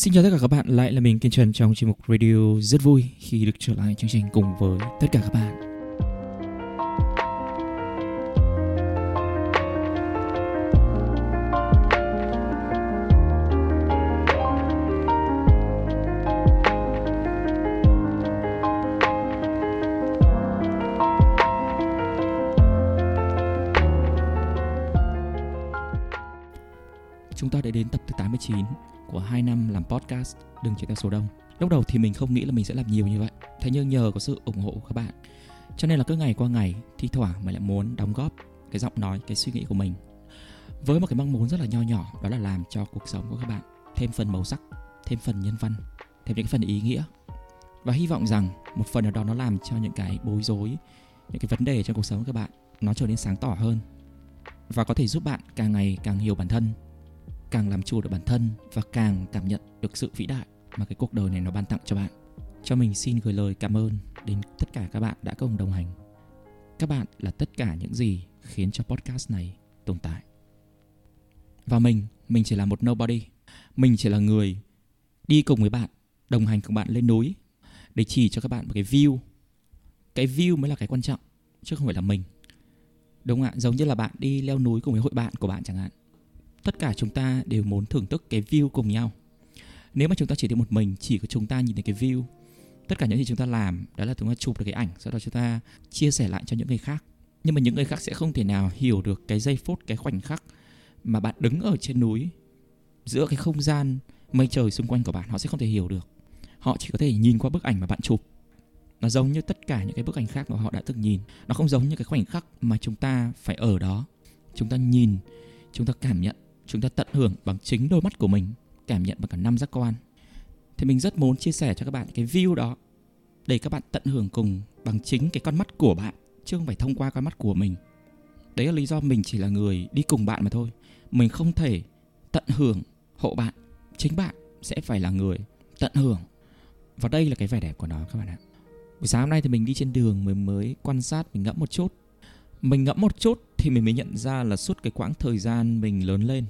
Xin chào tất cả các bạn, lại là mình Kiên Trần trong chuyên mục radio rất vui khi được trở lại chương trình cùng với tất cả các bạn. Chúng ta đã đến tập thứ 89 của 2 năm làm podcast Đừng chạy theo số đông. Lúc đầu thì mình không nghĩ là mình sẽ làm nhiều như vậy. Thế nhưng nhờ có sự ủng hộ của các bạn, cho nên là cứ ngày qua ngày, thi thoảng mình lại muốn đóng góp cái giọng nói, cái suy nghĩ của mình với một cái mong muốn rất là nho nhỏ đó là làm cho cuộc sống của các bạn thêm phần màu sắc, thêm phần nhân văn, thêm những phần ý nghĩa và hy vọng rằng một phần nào đó nó làm cho những cái bối rối, những cái vấn đề trong cuộc sống của các bạn nó trở nên sáng tỏ hơn và có thể giúp bạn càng ngày càng hiểu bản thân càng làm chủ được bản thân và càng cảm nhận được sự vĩ đại mà cái cuộc đời này nó ban tặng cho bạn. Cho mình xin gửi lời cảm ơn đến tất cả các bạn đã cùng đồng hành. Các bạn là tất cả những gì khiến cho podcast này tồn tại. Và mình, mình chỉ là một nobody. Mình chỉ là người đi cùng với bạn, đồng hành cùng bạn lên núi để chỉ cho các bạn một cái view. Cái view mới là cái quan trọng, chứ không phải là mình. Đúng ạ, giống như là bạn đi leo núi cùng với hội bạn của bạn chẳng hạn tất cả chúng ta đều muốn thưởng thức cái view cùng nhau. Nếu mà chúng ta chỉ đi một mình, chỉ có chúng ta nhìn thấy cái view, tất cả những gì chúng ta làm đó là chúng ta chụp được cái ảnh, sau đó chúng ta chia sẻ lại cho những người khác. Nhưng mà những người khác sẽ không thể nào hiểu được cái giây phút, cái khoảnh khắc mà bạn đứng ở trên núi, giữa cái không gian mây trời xung quanh của bạn, họ sẽ không thể hiểu được. Họ chỉ có thể nhìn qua bức ảnh mà bạn chụp. Nó giống như tất cả những cái bức ảnh khác mà họ đã từng nhìn. Nó không giống như cái khoảnh khắc mà chúng ta phải ở đó. Chúng ta nhìn, chúng ta cảm nhận chúng ta tận hưởng bằng chính đôi mắt của mình, cảm nhận bằng cả năm giác quan. Thì mình rất muốn chia sẻ cho các bạn cái view đó, để các bạn tận hưởng cùng bằng chính cái con mắt của bạn, chứ không phải thông qua con mắt của mình. Đấy là lý do mình chỉ là người đi cùng bạn mà thôi. Mình không thể tận hưởng hộ bạn, chính bạn sẽ phải là người tận hưởng. Và đây là cái vẻ đẹp của nó, các bạn ạ. Buổi sáng hôm nay thì mình đi trên đường mình mới quan sát, mình ngẫm một chút. Mình ngẫm một chút thì mình mới nhận ra là suốt cái quãng thời gian mình lớn lên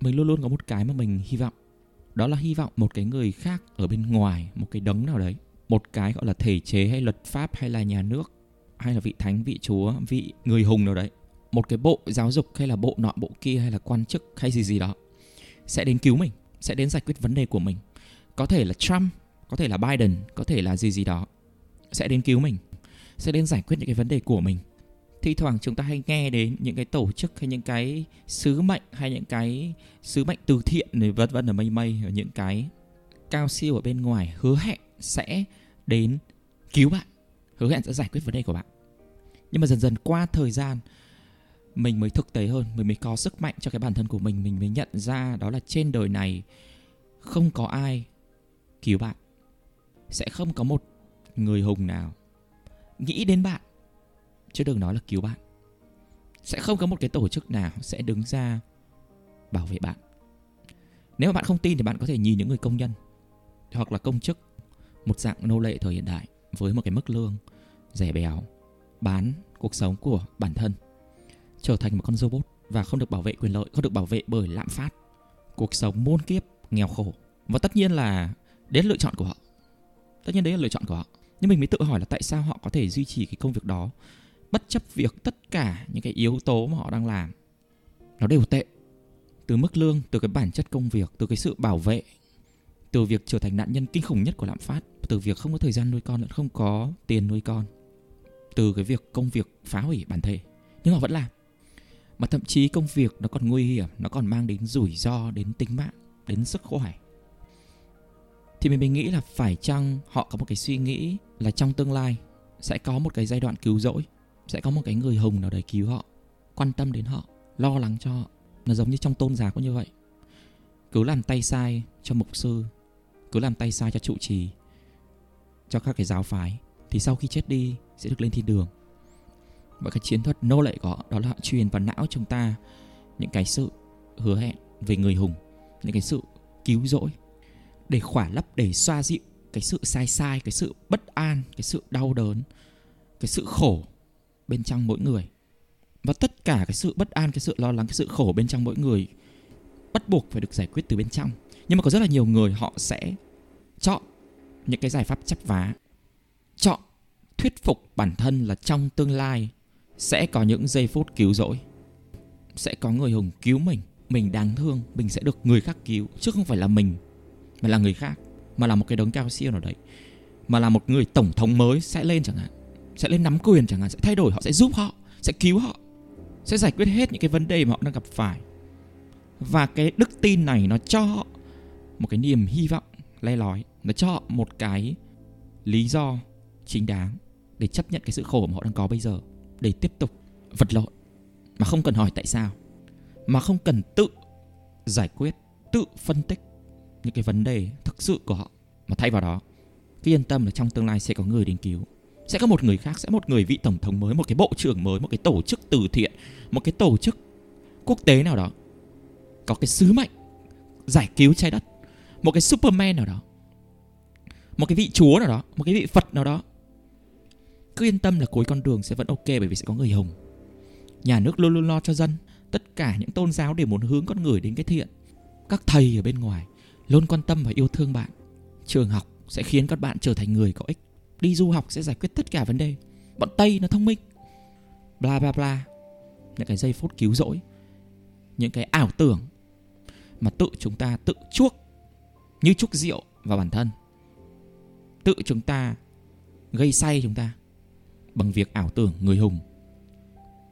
mình luôn luôn có một cái mà mình hy vọng. Đó là hy vọng một cái người khác ở bên ngoài, một cái đấng nào đấy, một cái gọi là thể chế hay luật pháp hay là nhà nước hay là vị thánh, vị chúa, vị người hùng nào đấy, một cái bộ giáo dục hay là bộ nọ, bộ kia hay là quan chức hay gì gì đó, sẽ đến cứu mình, sẽ đến giải quyết vấn đề của mình. Có thể là trump, có thể là biden, có thể là gì gì đó, sẽ đến cứu mình, sẽ đến giải quyết những cái vấn đề của mình thi thoảng chúng ta hay nghe đến những cái tổ chức hay những cái sứ mệnh hay những cái sứ mệnh từ thiện này, vân vân ở mây mây ở những cái cao siêu ở bên ngoài hứa hẹn sẽ đến cứu bạn, hứa hẹn sẽ giải quyết vấn đề của bạn. Nhưng mà dần dần qua thời gian, mình mới thực tế hơn, mình mới có sức mạnh cho cái bản thân của mình mình mới nhận ra đó là trên đời này không có ai cứu bạn, sẽ không có một người hùng nào nghĩ đến bạn chứ đừng nói là cứu bạn. Sẽ không có một cái tổ chức nào sẽ đứng ra bảo vệ bạn. Nếu mà bạn không tin thì bạn có thể nhìn những người công nhân hoặc là công chức, một dạng nô lệ thời hiện đại với một cái mức lương rẻ bèo, bán cuộc sống của bản thân, trở thành một con robot và không được bảo vệ quyền lợi, không được bảo vệ bởi lạm phát, cuộc sống muôn kiếp, nghèo khổ. Và tất nhiên là đấy là lựa chọn của họ. Tất nhiên đấy là lựa chọn của họ. Nhưng mình mới tự hỏi là tại sao họ có thể duy trì cái công việc đó bất chấp việc tất cả những cái yếu tố mà họ đang làm nó đều tệ. Từ mức lương từ cái bản chất công việc từ cái sự bảo vệ từ việc trở thành nạn nhân kinh khủng nhất của lạm phát từ việc không có thời gian nuôi con lẫn không có tiền nuôi con từ cái việc công việc phá hủy bản thể. Nhưng họ vẫn làm. Mà thậm chí công việc nó còn nguy hiểm nó còn mang đến rủi ro đến tính mạng đến sức khỏe thì mình, mình nghĩ là phải chăng họ có một cái suy nghĩ là trong tương lai sẽ có một cái giai đoạn cứu rỗi? Sẽ có một cái người hùng nào đấy cứu họ, quan tâm đến họ, lo lắng cho họ. Nó giống như trong tôn giáo cũng như vậy. Cứ làm tay sai cho mục sư, cứ làm tay sai cho trụ trì, cho các cái giáo phái, thì sau khi chết đi sẽ được lên thiên đường. Và cái chiến thuật nô lệ của họ đó là họ truyền vào não chúng ta những cái sự hứa hẹn về người hùng, những cái sự cứu rỗi để khỏa lấp, để xoa dịu cái sự sai sai, cái sự bất an, cái sự đau đớn, cái sự khổ bên trong mỗi người. Và tất cả cái sự bất an, cái sự lo lắng, cái sự khổ bên trong mỗi người bắt buộc phải được giải quyết từ bên trong. Nhưng mà có rất là nhiều người họ sẽ chọn những cái giải pháp chấp vá, chọn thuyết phục bản thân là trong tương lai sẽ có những giây phút cứu rỗi, sẽ có người hùng cứu mình mình đáng thương, mình sẽ được người khác cứu, chứ không phải là mình, mà là người khác, mà là một cái đấng cao siêu nào đấy, mà là một người tổng thống mới sẽ lên chẳng hạn sẽ lên nắm quyền chẳng hạn, sẽ thay đổi họ, sẽ giúp họ, sẽ cứu họ, sẽ giải quyết hết những cái vấn đề mà họ đang gặp phải. Và cái đức tin này nó cho họ một cái niềm hy vọng le lói, nó cho họ một cái lý do chính đáng để chấp nhận cái sự khổ mà họ đang có bây giờ, để tiếp tục vật lộn, mà không cần hỏi tại sao, mà không cần tự giải quyết, tự phân tích những cái vấn đề thực sự của họ, mà thay vào đó, cứ yên tâm là trong tương lai sẽ có người đến cứu sẽ có một người khác, sẽ một người vị tổng thống mới, một cái bộ trưởng mới, một cái tổ chức từ thiện, một cái tổ chức quốc tế nào đó. Có cái sứ mệnh giải cứu trái đất. Một cái superman nào đó. Một cái vị chúa nào đó, một cái vị phật nào đó. Cứ yên tâm là cuối con đường sẽ vẫn ok bởi vì sẽ có người hùng. Nhà nước luôn luôn lo cho dân. Tất cả những tôn giáo đều muốn hướng con người đến cái thiện. Các thầy ở bên ngoài luôn quan tâm và yêu thương bạn. Trường học sẽ khiến các bạn trở thành người có ích đi du học sẽ giải quyết tất cả vấn đề. Bọn tây nó thông minh. Bla bla bla. Những cái giây phút cứu rỗi. Những cái ảo tưởng mà tự chúng ta tự chuốc như chuốc rượu vào bản thân. Tự chúng ta gây say chúng ta bằng việc ảo tưởng người hùng.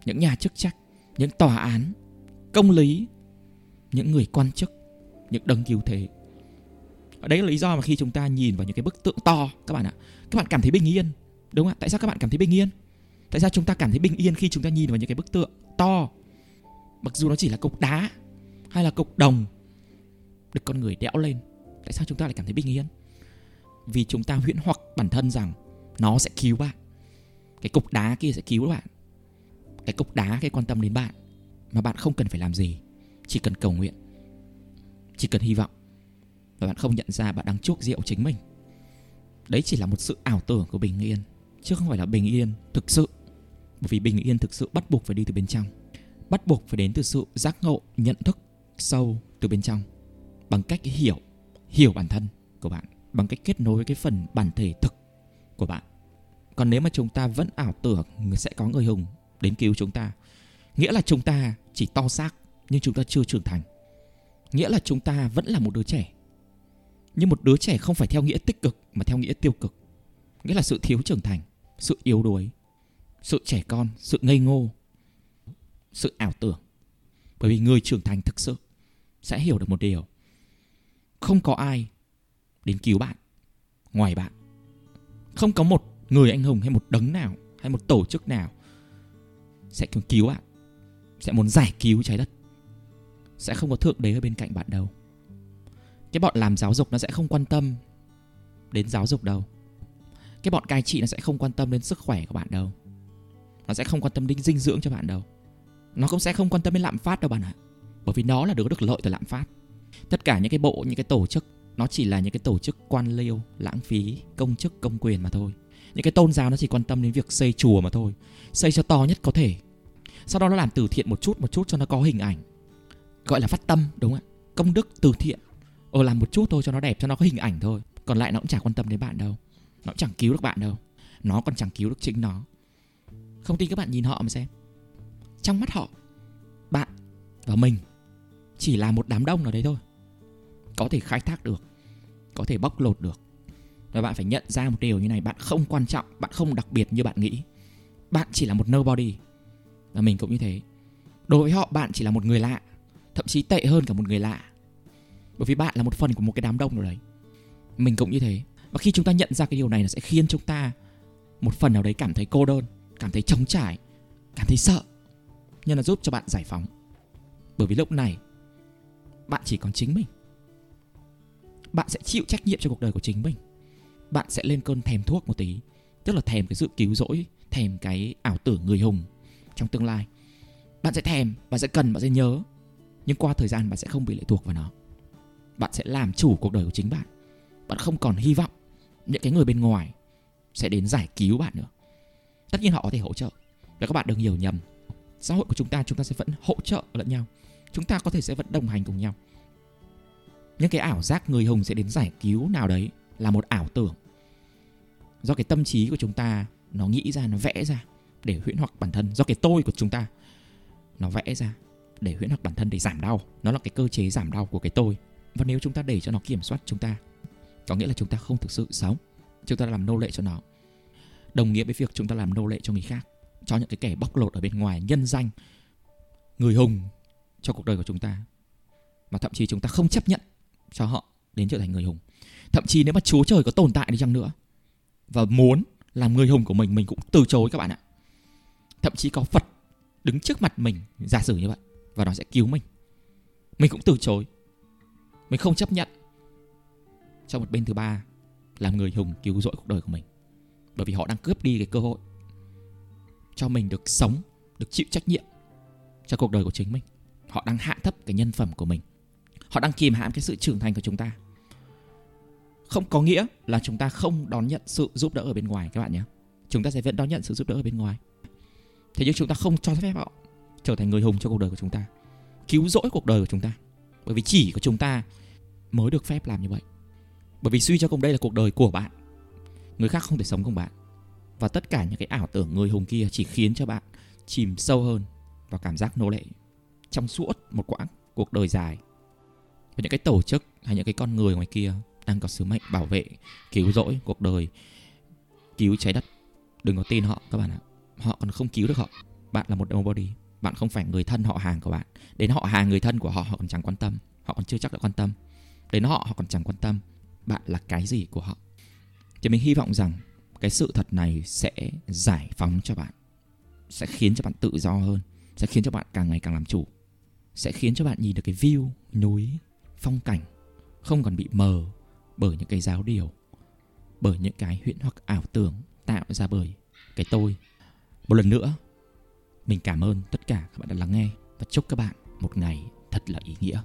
Những nhà chức trách, những tòa án, công lý, những người quan chức, những đấng cứu thế đấy là lý do mà khi chúng ta nhìn vào những cái bức tượng to, các bạn ạ. Các bạn cảm thấy bình yên, đúng không ạ? Tại sao các bạn cảm thấy bình yên? Tại sao chúng ta cảm thấy bình yên khi chúng ta nhìn vào những cái bức tượng to? Mặc dù nó chỉ là cục đá hay là cục đồng được con người đẽo lên, tại sao chúng ta lại cảm thấy bình yên? Vì chúng ta huyễn hoặc bản thân rằng nó sẽ cứu bạn. Cái cục đá kia sẽ cứu bạn. Cái cục đá cái quan tâm đến bạn mà bạn không cần phải làm gì. Chỉ cần cầu nguyện, chỉ cần hy vọng và bạn không nhận ra bạn đang chuốc rượu chính mình. Đấy chỉ là một sự ảo tưởng của bình yên, chứ không phải là bình yên thực sự. Bởi vì bình yên thực sự bắt buộc phải đi từ bên trong, bắt buộc phải đến từ sự giác ngộ, nhận thức sâu từ bên trong, bằng cách hiểu hiểu bản thân của bạn, bằng cách kết nối với cái phần bản thể thực của bạn. Còn nếu mà chúng ta vẫn ảo tưởng, sẽ có người hùng đến cứu chúng ta. Nghĩa là chúng ta chỉ to xác, nhưng chúng ta chưa trưởng thành. Nghĩa là chúng ta vẫn là một đứa trẻ nhưng một đứa trẻ không phải theo nghĩa tích cực, mà theo nghĩa tiêu cực. Nghĩa là sự thiếu trưởng thành, sự yếu đuối, sự trẻ con, sự ngây ngô, sự ảo tưởng. Bởi vì người trưởng thành thực sự sẽ hiểu được một điều. Không có ai đến cứu bạn, ngoài bạn. Không có một người anh hùng hay một đấng nào hay một tổ chức nào sẽ cứu bạn, sẽ muốn giải cứu trái đất, sẽ không có thượng đế ở bên cạnh bạn đâu cái bọn làm giáo dục nó sẽ không quan tâm đến giáo dục đâu. Cái bọn cai trị nó sẽ không quan tâm đến sức khỏe của bạn đâu. Nó sẽ không quan tâm đến dinh dưỡng cho bạn đâu. Nó cũng sẽ không quan tâm đến lạm phát đâu bạn ạ. Bởi vì nó là đứa được lợi từ lạm phát. Tất cả những cái bộ, những cái tổ chức, nó chỉ là những cái tổ chức quan liêu, lãng phí, công chức, công quyền mà thôi. Những cái tôn giáo nó chỉ quan tâm đến việc xây chùa mà thôi. Xây cho to nhất có thể. Sau đó nó làm từ thiện một chút một chút cho nó có hình ảnh. Gọi là phát tâm, đúng không ạ? Công đức từ thiện ờ làm một chút thôi cho nó đẹp, cho nó có hình ảnh thôi. Còn lại nó cũng chẳng quan tâm đến bạn đâu. Nó cũng chẳng cứu được bạn đâu. Nó còn chẳng cứu được chính nó. Không tin các bạn nhìn họ mà xem. Trong mắt họ, bạn và mình chỉ là một đám đông nào đấy thôi. Có thể khai thác được, có thể bóc lột được. Và bạn phải nhận ra một điều như này, bạn không quan trọng, bạn không đặc biệt như bạn nghĩ. Bạn chỉ là một nobody. Và mình cũng như thế. Đối với họ, bạn chỉ là một người lạ, thậm chí tệ hơn cả một người lạ bởi vì bạn là một phần của một cái đám đông nào đấy. Mình cũng như thế. Và khi chúng ta nhận ra cái điều này, nó sẽ khiến chúng ta một phần nào đấy cảm thấy cô đơn, cảm thấy trống trải, cảm thấy sợ. Nhưng là giúp cho bạn giải phóng. Bởi vì lúc này, bạn chỉ còn chính mình. Bạn sẽ chịu trách nhiệm cho cuộc đời của chính mình. Bạn sẽ lên cơn thèm thuốc một tí. Tức là thèm cái sự cứu rỗi, thèm cái ảo tưởng người hùng trong tương lai. Bạn sẽ thèm, bạn sẽ cần, bạn sẽ nhớ. Nhưng qua thời gian, bạn sẽ không bị lệ thuộc vào nó bạn sẽ làm chủ cuộc đời của chính bạn. Bạn không còn hy vọng những cái người bên ngoài sẽ đến giải cứu bạn nữa. Tất nhiên họ có thể hỗ trợ. Và các bạn đừng hiểu nhầm, xã hội của chúng ta chúng ta sẽ vẫn hỗ trợ lẫn nhau. Chúng ta có thể sẽ vẫn đồng hành cùng nhau. Những cái ảo giác người hùng sẽ đến giải cứu nào đấy là một ảo tưởng. Do cái tâm trí của chúng ta nó nghĩ ra, nó vẽ ra để huyễn hoặc bản thân. Do cái tôi của chúng ta nó vẽ ra để huyễn hoặc bản thân để giảm đau. Nó là cái cơ chế giảm đau của cái tôi và nếu chúng ta để cho nó kiểm soát chúng ta, có nghĩa là chúng ta không thực sự sống, chúng ta làm nô lệ cho nó, đồng nghĩa với việc chúng ta làm nô lệ cho người khác, cho những cái kẻ bóc lột ở bên ngoài, nhân danh, người hùng cho cuộc đời của chúng ta. Mà thậm chí chúng ta không chấp nhận cho họ đến trở thành người hùng. Thậm chí nếu mà chúa trời có tồn tại đi chăng nữa và muốn làm người hùng của mình mình cũng từ chối các bạn ạ. Thậm chí có phật đứng trước mặt mình giả sử như vậy và nó sẽ cứu mình. Mình cũng từ chối mình không chấp nhận. Cho một bên thứ ba, làm người hùng cứu rỗi cuộc đời của mình. Bởi vì họ đang cướp đi cái cơ hội cho mình được sống, được chịu trách nhiệm cho cuộc đời của chính mình. Họ đang hạ thấp cái nhân phẩm của mình. Họ đang kìm hãm cái sự trưởng thành của chúng ta. Không có nghĩa là chúng ta không đón nhận sự giúp đỡ ở bên ngoài, các bạn nhé. Chúng ta sẽ vẫn đón nhận sự giúp đỡ ở bên ngoài. Thế nhưng chúng ta không cho phép họ trở thành người hùng cho cuộc đời của chúng ta, cứu rỗi cuộc đời của chúng ta. Bởi vì chỉ có chúng ta mới được phép làm như vậy. Bởi vì suy cho cùng đây là cuộc đời của bạn. Người khác không thể sống cùng bạn. Và tất cả những cái ảo tưởng người hùng kia chỉ khiến cho bạn chìm sâu hơn vào cảm giác nô lệ trong suốt một quãng cuộc đời dài. Và những cái tổ chức hay những cái con người ngoài kia đang có sứ mệnh bảo vệ, cứu rỗi cuộc đời, cứu trái đất. Đừng có tin họ, các bạn ạ. Họ còn không cứu được họ. Bạn là một nobody. Bạn không phải người thân họ hàng của bạn. Đến họ hàng người thân của họ họ còn chẳng quan tâm. Họ còn chưa chắc đã quan tâm đến họ họ còn chẳng quan tâm bạn là cái gì của họ. Thì mình hy vọng rằng cái sự thật này sẽ giải phóng cho bạn, sẽ khiến cho bạn tự do hơn, sẽ khiến cho bạn càng ngày càng làm chủ, sẽ khiến cho bạn nhìn được cái view núi, phong cảnh không còn bị mờ bởi những cái giáo điều, bởi những cái huyễn hoặc ảo tưởng tạo ra bởi cái tôi. Một lần nữa, mình cảm ơn tất cả các bạn đã lắng nghe và chúc các bạn một ngày thật là ý nghĩa.